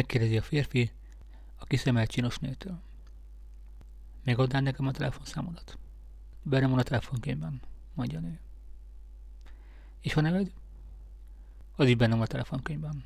Megkérdezi a férfi a kiszemelt csinos nőtől. Megadnál nekem a telefonszámodat? Benne van a telefonkönyvben, mondja a nő. És a neved? Az is benne van a telefonkönyvben.